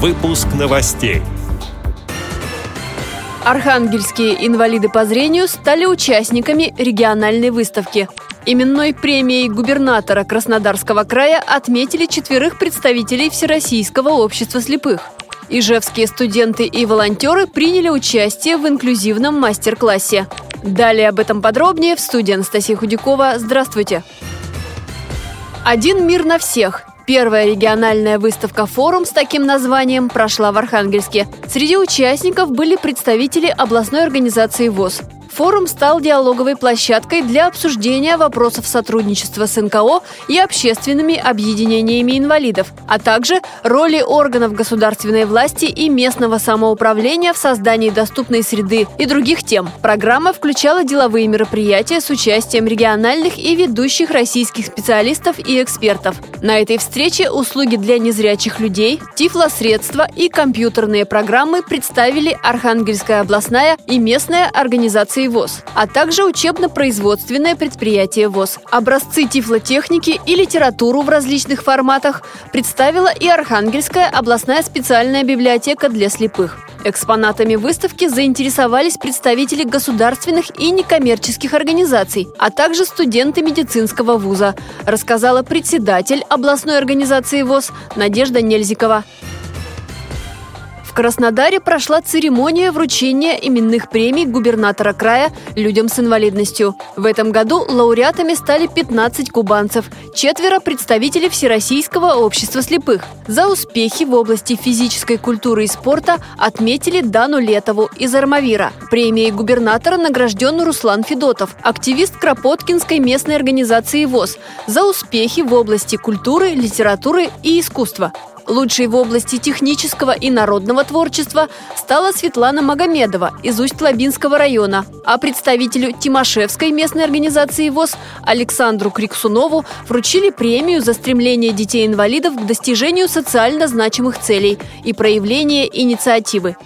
Выпуск новостей. Архангельские инвалиды по зрению стали участниками региональной выставки. Именной премией губернатора Краснодарского края отметили четверых представителей Всероссийского общества слепых. Ижевские студенты и волонтеры приняли участие в инклюзивном мастер-классе. Далее об этом подробнее в студии Анастасия Худякова. Здравствуйте! «Один мир на всех» Первая региональная выставка «Форум» с таким названием прошла в Архангельске. Среди участников были представители областной организации ВОЗ. Форум стал диалоговой площадкой для обсуждения вопросов сотрудничества с НКО и общественными объединениями инвалидов, а также роли органов государственной власти и местного самоуправления в создании доступной среды и других тем. Программа включала деловые мероприятия с участием региональных и ведущих российских специалистов и экспертов. На этой встрече услуги для незрячих людей, тифлосредства и компьютерные программы представили Архангельская областная и местная организации ВОЗ, а также учебно-производственное предприятие ВОЗ. Образцы тифлотехники и литературу в различных форматах представила и Архангельская областная специальная библиотека для слепых. Экспонатами выставки заинтересовались представители государственных и некоммерческих организаций, а также студенты медицинского вуза, рассказала председатель областной организации ВОЗ Надежда Нельзикова. Краснодаре прошла церемония вручения именных премий губернатора края людям с инвалидностью. В этом году лауреатами стали 15 кубанцев, четверо представителей Всероссийского общества слепых. За успехи в области физической культуры и спорта отметили Дану Летову из Армавира. Премией губернатора награжден Руслан Федотов, активист Кропоткинской местной организации ВОЗ, за успехи в области культуры, литературы и искусства. Лучшей в области технического и народного творчества стала Светлана Магомедова из Усть-Лабинского района, а представителю Тимошевской местной организации ВОЗ Александру Криксунову вручили премию за стремление детей-инвалидов к достижению социально значимых целей и проявление инициативы.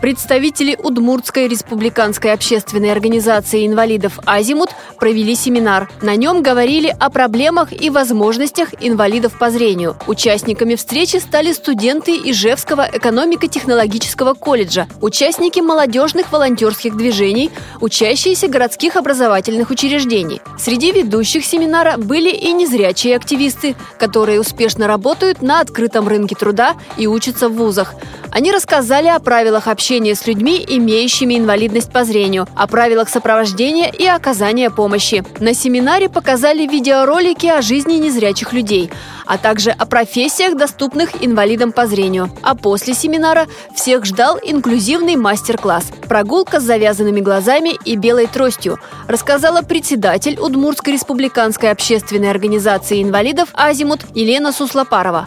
Представители Удмуртской республиканской общественной организации инвалидов «Азимут» провели семинар. На нем говорили о проблемах и возможностях инвалидов по зрению. Участниками встречи стали студенты Ижевского экономико-технологического колледжа, участники молодежных волонтерских движений, учащиеся городских образовательных учреждений. Среди ведущих семинара были и незрячие активисты, которые успешно работают на открытом рынке труда и учатся в вузах. Они рассказали о правилах общения с людьми, имеющими инвалидность по зрению, о правилах сопровождения и оказания помощи. На семинаре показали видеоролики о жизни незрячих людей, а также о профессиях, доступных инвалидам по зрению. А после семинара всех ждал инклюзивный мастер-класс «Прогулка с завязанными глазами и белой тростью», рассказала председатель Удмуртской республиканской общественной организации инвалидов «Азимут» Елена Суслопарова.